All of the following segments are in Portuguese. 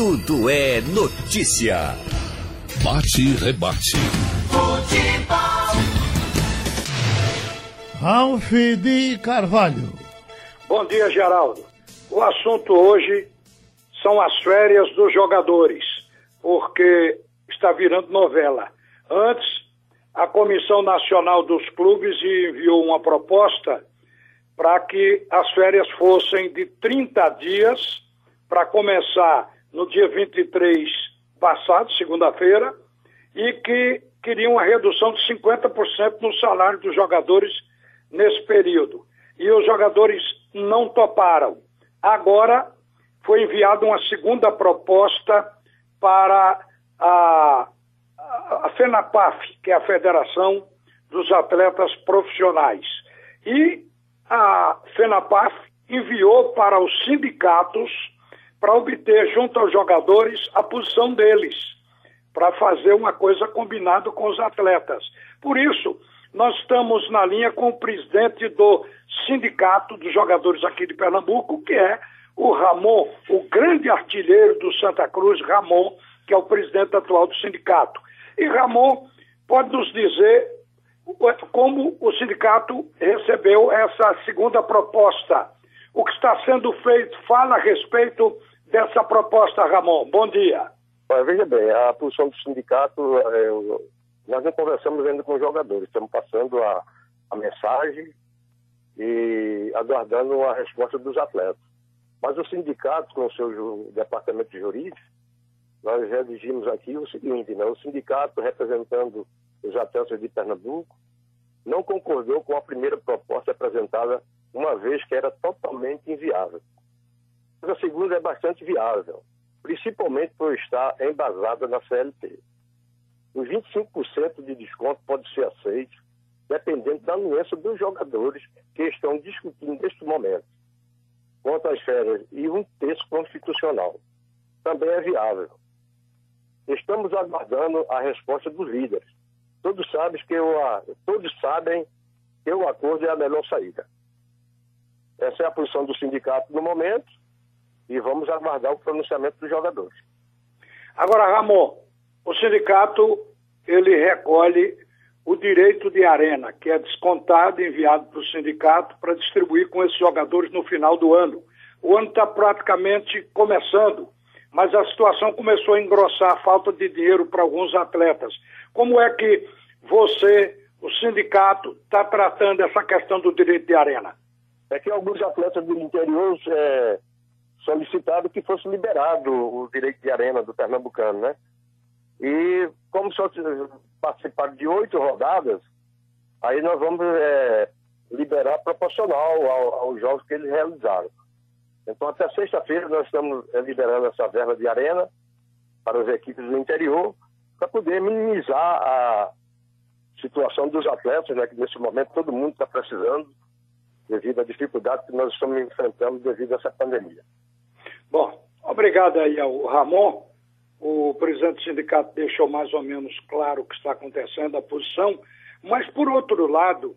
tudo é notícia. Bate e rebate. Futebol. Ralf de Carvalho. Bom dia, Geraldo. O assunto hoje são as férias dos jogadores, porque está virando novela. Antes, a Comissão Nacional dos Clubes enviou uma proposta para que as férias fossem de 30 dias, para começar no dia 23 passado, segunda-feira, e que queriam uma redução de 50% no salário dos jogadores nesse período. E os jogadores não toparam. Agora foi enviada uma segunda proposta para a, a FENAPAF, que é a Federação dos Atletas Profissionais. E a FENAPAF enviou para os sindicatos para obter junto aos jogadores a posição deles, para fazer uma coisa combinada com os atletas. Por isso, nós estamos na linha com o presidente do sindicato dos jogadores aqui de Pernambuco, que é o Ramon, o grande artilheiro do Santa Cruz, Ramon, que é o presidente atual do sindicato. E Ramon pode nos dizer como o sindicato recebeu essa segunda proposta. O que está sendo feito, fala a respeito dessa proposta, Ramon. Bom dia. Veja bem, a posição do sindicato, é, nós não conversamos ainda com os jogadores, estamos passando a, a mensagem e aguardando a resposta dos atletas. Mas o sindicato, com o seu departamento jurídico, nós redigimos aqui o seguinte, né? o sindicato representando os atletas de Pernambuco não concordou com a primeira proposta apresentada, uma vez que era totalmente inviável. Mas a segunda é bastante viável, principalmente por estar embasada na CLT. Os 25% de desconto pode ser aceito, dependendo da anuência dos jogadores que estão discutindo neste momento. Quanto às férias e um texto constitucional, também é viável. Estamos aguardando a resposta dos líderes. Todos sabem que todos sabem que o acordo é a melhor saída. Essa é a posição do sindicato no momento e vamos aguardar o pronunciamento dos jogadores. Agora, Ramon, o sindicato ele recolhe o direito de arena, que é descontado e enviado para o sindicato para distribuir com esses jogadores no final do ano. O ano está praticamente começando, mas a situação começou a engrossar a falta de dinheiro para alguns atletas. Como é que você, o sindicato, está tratando essa questão do direito de arena? É que alguns atletas do interior é, solicitaram que fosse liberado o direito de arena do Pernambucano, né? E como só participaram de oito rodadas, aí nós vamos é, liberar proporcional ao, aos jogos que eles realizaram. Então, até sexta-feira, nós estamos é, liberando essa verba de arena para as equipes do interior, para poder minimizar a situação dos atletas, né, que nesse momento todo mundo está precisando, devido à dificuldade que nós estamos enfrentando devido a essa pandemia. Bom, obrigado aí ao Ramon. O presidente do sindicato deixou mais ou menos claro o que está acontecendo, a posição, mas, por outro lado,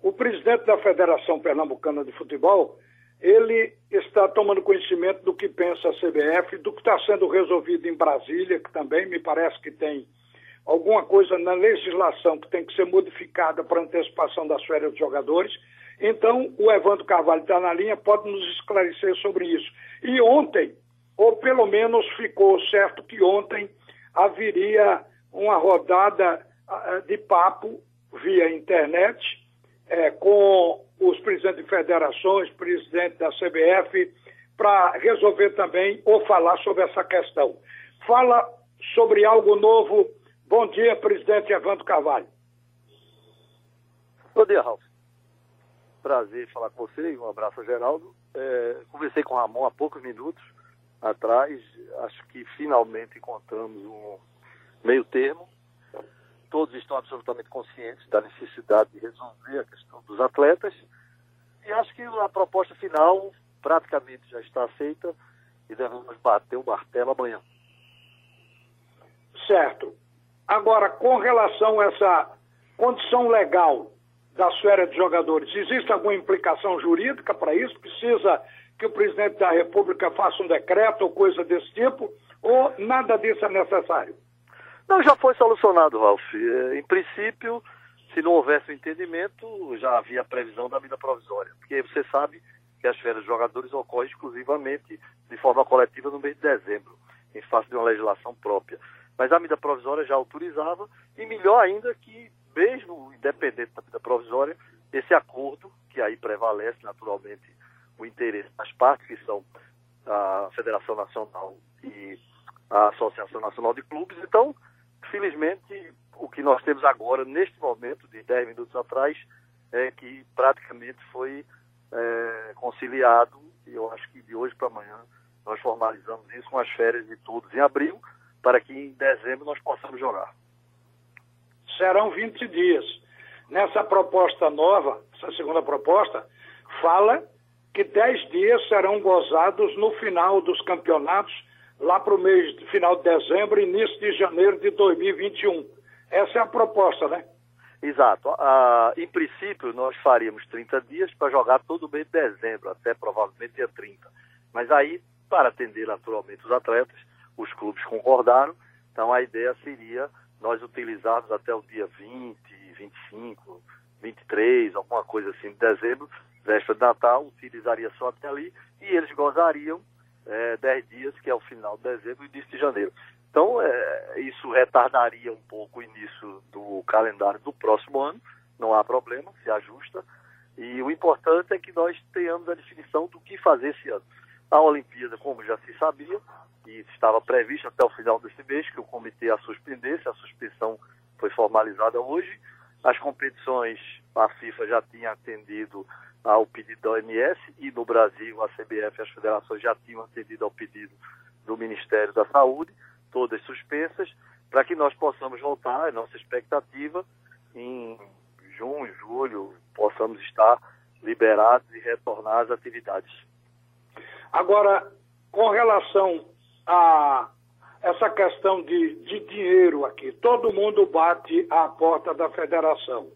o presidente da Federação Pernambucana de Futebol, ele está tomando conhecimento do que pensa a CBF, do que está sendo resolvido em Brasília, que também me parece que tem alguma coisa na legislação que tem que ser modificada para antecipação das férias dos jogadores. Então, o Evandro Carvalho está na linha, pode nos esclarecer sobre isso. E ontem, ou pelo menos ficou certo que ontem haveria uma rodada ah, de papo via internet é, com os presidentes de federações, presidente da CBF, para resolver também ou falar sobre essa questão. Fala sobre algo novo. Bom dia, presidente Evandro Carvalho. Bom dia, Ralf. Prazer falar com você, um abraço, Geraldo. É, conversei com o Ramon há poucos minutos atrás, acho que finalmente encontramos um meio termo. Todos estão absolutamente conscientes da necessidade de resolver a questão dos atletas. E acho que a proposta final praticamente já está aceita e devemos bater o martelo amanhã. Certo. Agora, com relação a essa condição legal das férias de jogadores, existe alguma implicação jurídica para isso? Precisa que o presidente da República faça um decreto ou coisa desse tipo, Ou nada disso é necessário? Não, já foi solucionado, Ralf. É, em princípio, se não houvesse o entendimento, já havia a previsão da medida provisória. Porque você sabe que as férias dos jogadores ocorrem exclusivamente de forma coletiva no mês de dezembro, em face de uma legislação própria. Mas a medida provisória já autorizava, e melhor ainda que, mesmo independente da medida provisória, esse acordo, que aí prevalece naturalmente o interesse das partes, que são a Federação Nacional e a Associação Nacional de Clubes. Então, felizmente, o que nós temos agora, neste momento, de 10 minutos atrás, é que praticamente foi é, conciliado, e eu acho que de hoje para amanhã nós formalizamos isso com as férias de todos em abril, para que em dezembro nós possamos jogar. Serão 20 dias. Nessa proposta nova, essa segunda proposta, fala que 10 dias serão gozados no final dos campeonatos, lá para o mês final de dezembro, início de janeiro de 2021. Essa é a proposta, né? Exato. Ah, em princípio, nós faríamos 30 dias para jogar todo mês de dezembro, até provavelmente dia 30. Mas aí, para atender naturalmente os atletas, os clubes concordaram. Então a ideia seria nós utilizarmos até o dia 20, 25, 23, alguma coisa assim de dezembro, véspera de Natal, utilizaria só até ali e eles gozariam é, 10 dias, que é o final de dezembro e início de janeiro. Então, é, isso retardaria um pouco o início do calendário do próximo ano, não há problema, se ajusta. E o importante é que nós tenhamos a definição do que fazer esse ano. A Olimpíada, como já se sabia, e estava previsto até o final desse mês que o comitê a suspendesse, a suspensão foi formalizada hoje. As competições, a FIFA já tinha atendido ao pedido da OMS e no Brasil a CBF e as federações já tinham atendido ao pedido do Ministério da Saúde todas suspensas, para que nós possamos voltar, a nossa expectativa, em junho, julho, possamos estar liberados e retornar às atividades. Agora, com relação a essa questão de, de dinheiro aqui, todo mundo bate à porta da federação.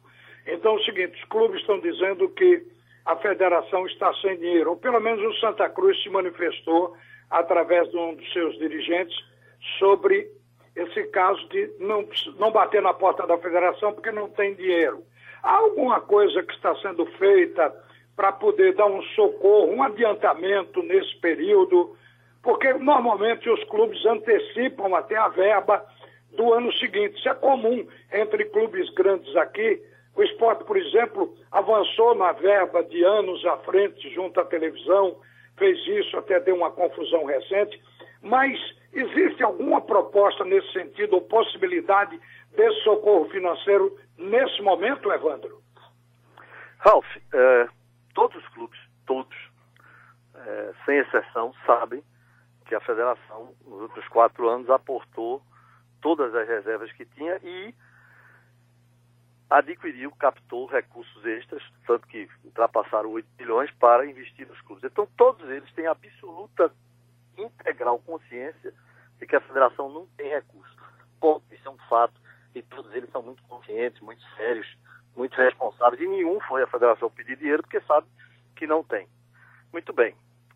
Então, é o seguinte, os clubes estão dizendo que a federação está sem dinheiro, ou pelo menos o Santa Cruz se manifestou através de um dos seus dirigentes sobre esse caso de não, não bater na porta da federação porque não tem dinheiro. Há alguma coisa que está sendo feita para poder dar um socorro, um adiantamento nesse período? Porque normalmente os clubes antecipam até a verba do ano seguinte. Isso é comum entre clubes grandes aqui. O esporte, por exemplo, avançou na verba de anos à frente junto à televisão, fez isso, até deu uma confusão recente. Mas existe alguma proposta nesse sentido ou possibilidade desse socorro financeiro nesse momento, Evandro? Ralf, é, todos os clubes, todos, é, sem exceção, sabem que a federação, nos últimos quatro anos, aportou todas as reservas que tinha e adquiriu, captou recursos extras, tanto que ultrapassaram 8 bilhões para investir nos clubes. Então, todos eles têm absoluta integral consciência de que a federação não tem recurso. Ponto, isso é um fato. E todos eles são muito conscientes, muito sérios, muito responsáveis. E nenhum foi a federação pedir dinheiro porque sabe que não tem. Muito bem.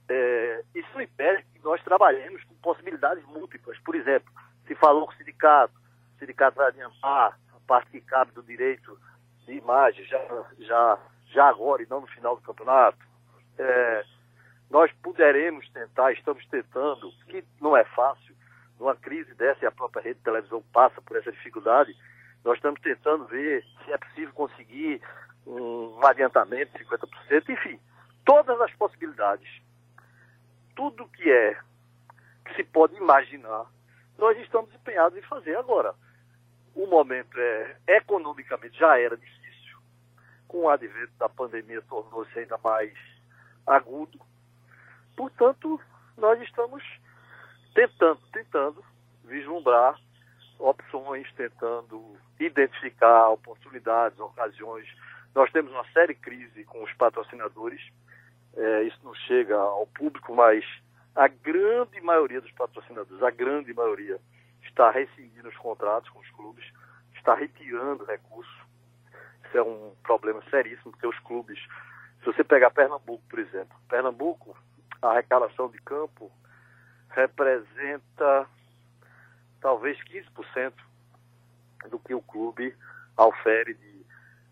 É, isso impede que nós trabalhemos com possibilidades múltiplas. Por exemplo, se falou com o sindicato, o sindicato vai adiantar a parte que cabe do direito de imagem já, já, já agora e não no final do campeonato. É, nós poderemos tentar, estamos tentando, que não é fácil, numa crise dessa, e a própria rede de televisão passa por essa dificuldade, nós estamos tentando ver se é possível conseguir um adiantamento de 50%, enfim, todas as possibilidades. Tudo que é, que se pode imaginar, nós estamos empenhados em fazer agora. O momento é, economicamente, já era difícil. Com o advento da pandemia, tornou-se ainda mais agudo Portanto, nós estamos tentando, tentando vislumbrar opções, tentando identificar oportunidades, ocasiões. Nós temos uma séria crise com os patrocinadores. É, isso não chega ao público, mas a grande maioria dos patrocinadores, a grande maioria, está rescindindo os contratos com os clubes, está retirando recursos. Isso é um problema seríssimo, porque os clubes, se você pegar Pernambuco, por exemplo, Pernambuco a arrecadação de campo representa talvez 15% do que o clube ofere de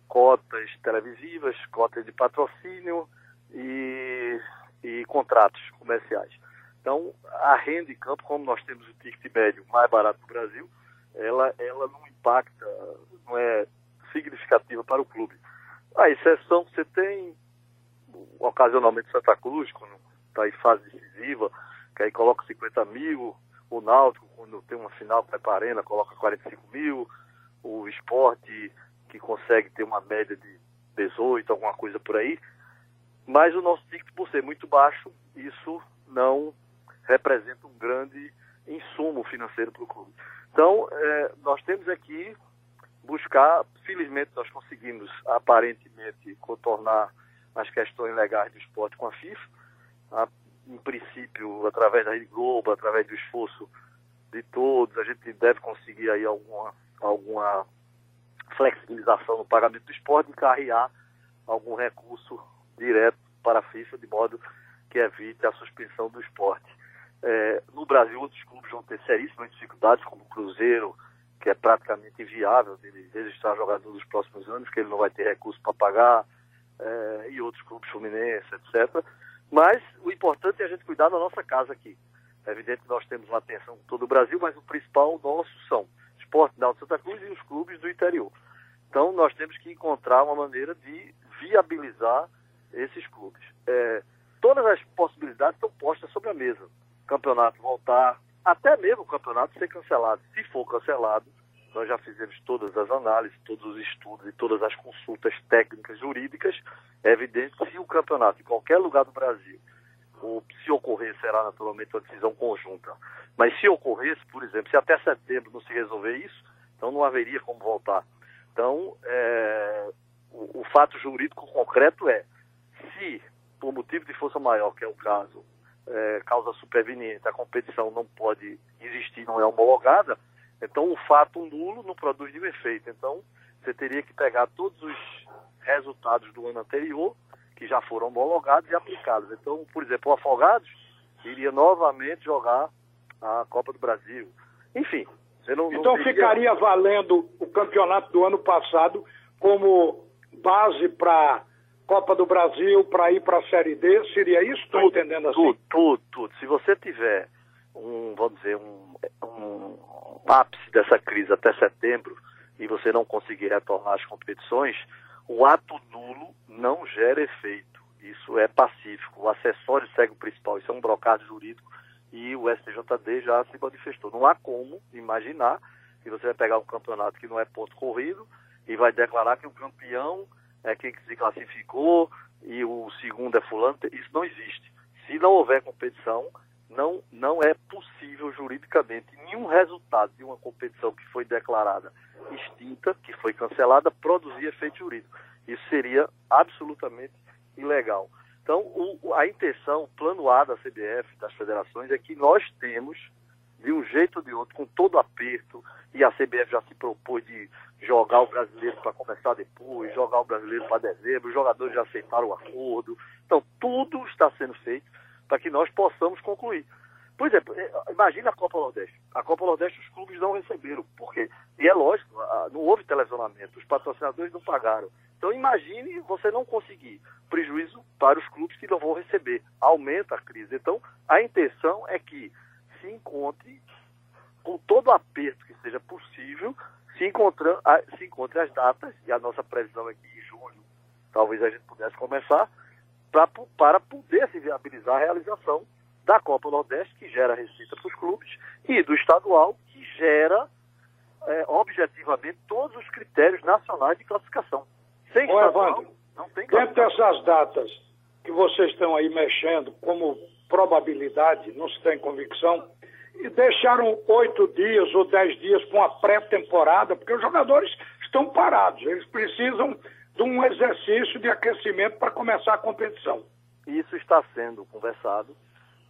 cotas televisivas, cotas de patrocínio e, e contratos comerciais. Então, a renda em campo, como nós temos o ticket médio mais barato do Brasil, ela, ela não impacta, não é significativa para o clube. A exceção que você tem, ocasionalmente, Santa Cruz, quando está em fase decisiva, que aí coloca 50 mil, o Náutico, quando tem uma final para a Arena, coloca 45 mil, o esporte, que consegue ter uma média de 18, alguma coisa por aí. Mas o nosso ticket, por ser muito baixo, isso não representa um grande insumo financeiro para o clube. Então, é, nós temos aqui buscar, felizmente nós conseguimos aparentemente contornar as questões legais do esporte com a FIFA, a, em princípio através da Rede Globo, através do esforço de todos, a gente deve conseguir aí alguma, alguma flexibilização no pagamento do esporte e carrear algum recurso direto para a FIFA, de modo que evite a suspensão do esporte. É, no Brasil, outros clubes vão ter seríssimas dificuldades, como o Cruzeiro, que é praticamente inviável de registrar jogador nos próximos anos, que ele não vai ter recurso para pagar, é, e outros clubes Fluminense, etc. Mas o importante é a gente cuidar da nossa casa aqui. É evidente que nós temos uma atenção com todo o Brasil, mas o principal nosso são Esporte da Santa Cruz e os clubes do interior. Então nós temos que encontrar uma maneira de viabilizar esses clubes. É, todas as possibilidades estão postas sobre a mesa campeonato voltar, até mesmo o campeonato ser cancelado. Se for cancelado, nós já fizemos todas as análises, todos os estudos e todas as consultas técnicas jurídicas. É evidente que se o campeonato, em qualquer lugar do Brasil, ou se ocorrer, será naturalmente uma decisão conjunta. Mas se ocorresse, por exemplo, se até setembro não se resolver isso, então não haveria como voltar. Então, é, o, o fato jurídico concreto é, se por motivo de força maior, que é o caso, é, causa superveniente, a competição não pode existir, não é homologada, então o fato nulo não produz nenhum efeito. Então você teria que pegar todos os resultados do ano anterior, que já foram homologados e aplicados. Então, por exemplo, o Afogados iria novamente jogar a Copa do Brasil. Enfim, você não. Então não ficaria valendo o campeonato do ano passado como base para Copa do Brasil para ir para a Série D, seria isso? Estou entendendo assim? Tudo, tudo, tudo. Se você tiver um, vamos dizer, um, um ápice dessa crise até setembro e você não conseguir retornar às competições, o ato nulo não gera efeito. Isso é pacífico. O acessório segue o principal. Isso é um brocado jurídico e o STJD já se manifestou. Não há como imaginar que você vai pegar um campeonato que não é ponto corrido e vai declarar que o campeão é quem se classificou e o segundo é fulano, isso não existe. Se não houver competição, não, não é possível juridicamente nenhum resultado de uma competição que foi declarada extinta, que foi cancelada, produzir efeito jurídico. Isso seria absolutamente ilegal. Então, o, a intenção, o plano A da CBF, das federações, é que nós temos, de um jeito ou de outro, com todo aperto, e a CBF já se propôs de jogar o brasileiro para começar depois, jogar o brasileiro para dezembro, os jogadores já aceitaram o acordo. Então, tudo está sendo feito para que nós possamos concluir. Por exemplo, é, imagina a Copa Nordeste. A Copa Nordeste os clubes não receberam. Por quê? E é lógico, não houve televisionamento, os patrocinadores não pagaram. Então imagine você não conseguir prejuízo para os clubes que não vão receber. Aumenta a crise. Então, a intenção é que se encontre com todo o aperto que seja possível, se, encontra, se encontre as datas, e a nossa previsão aqui em julho, talvez a gente pudesse começar, pra, para poder se viabilizar a realização da Copa Nordeste, que gera receita para os clubes, e do estadual, que gera é, objetivamente todos os critérios nacionais de classificação. Sem Ô, Evandro, não tem dentro dessas datas que vocês estão aí mexendo, como probabilidade, não se tem convicção, e deixaram oito dias ou dez dias para uma pré-temporada, porque os jogadores estão parados, eles precisam de um exercício de aquecimento para começar a competição. Isso está sendo conversado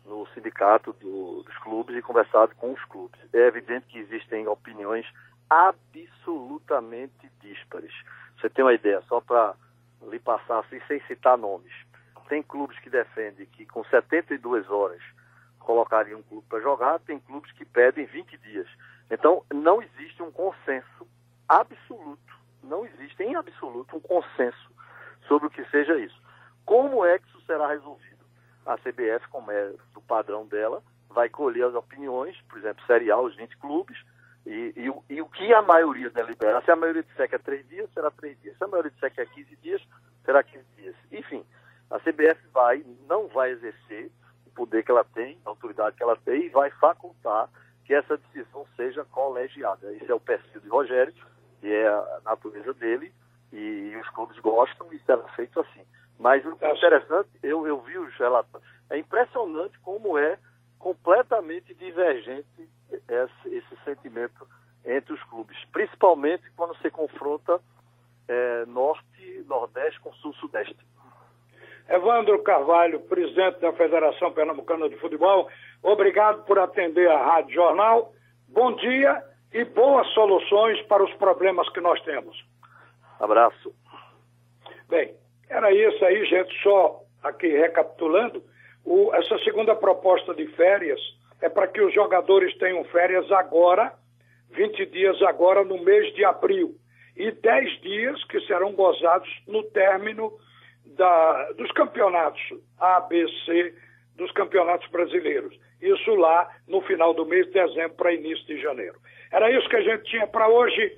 no sindicato do, dos clubes e conversado com os clubes. É evidente que existem opiniões absolutamente díspares. Você tem uma ideia, só para lhe passar assim, sem citar nomes. Tem clubes que defendem que com 72 horas colocaria um clube para jogar, tem clubes que pedem 20 dias. Então, não existe um consenso absoluto, não existe em absoluto um consenso sobre o que seja isso. Como é que isso será resolvido? A CBF, como é do padrão dela, vai colher as opiniões, por exemplo, serial, os 20 clubes, e, e, e, o que a maioria delibera. Se a maioria disser que é 3 dias, será 3 dias. Se a maioria disser que é 15 dias, será 15 dias. Enfim, a CBF vai, não vai exercer o poder que ela tem, a autoridade que ela tem, e vai facultar que essa decisão seja colegiada. Esse é o perfil de Rogério, e é a natureza dele, e, os clubes gostam, e será feito assim. Mas o é interessante, eu, eu vi os relatos, é impressionante como é completamente divergente esse, esse sentimento entre os clubes, principalmente quando se confronta é, norte, nordeste com sul, sudeste. Evandro Carvalho, presidente da Federação Pernambucana de Futebol, obrigado por atender a Rádio Jornal. Bom dia e boas soluções para os problemas que nós temos. Abraço. Bem, era isso aí, gente. Só aqui recapitulando, o, essa segunda proposta de férias é para que os jogadores tenham férias agora, 20 dias agora no mês de abril, e 10 dias que serão gozados no término da, dos campeonatos A, B, C, dos campeonatos brasileiros. Isso lá no final do mês de dezembro para início de janeiro. Era isso que a gente tinha para hoje.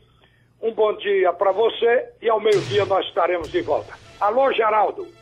Um bom dia para você e ao meio-dia nós estaremos de volta. Alô, Geraldo.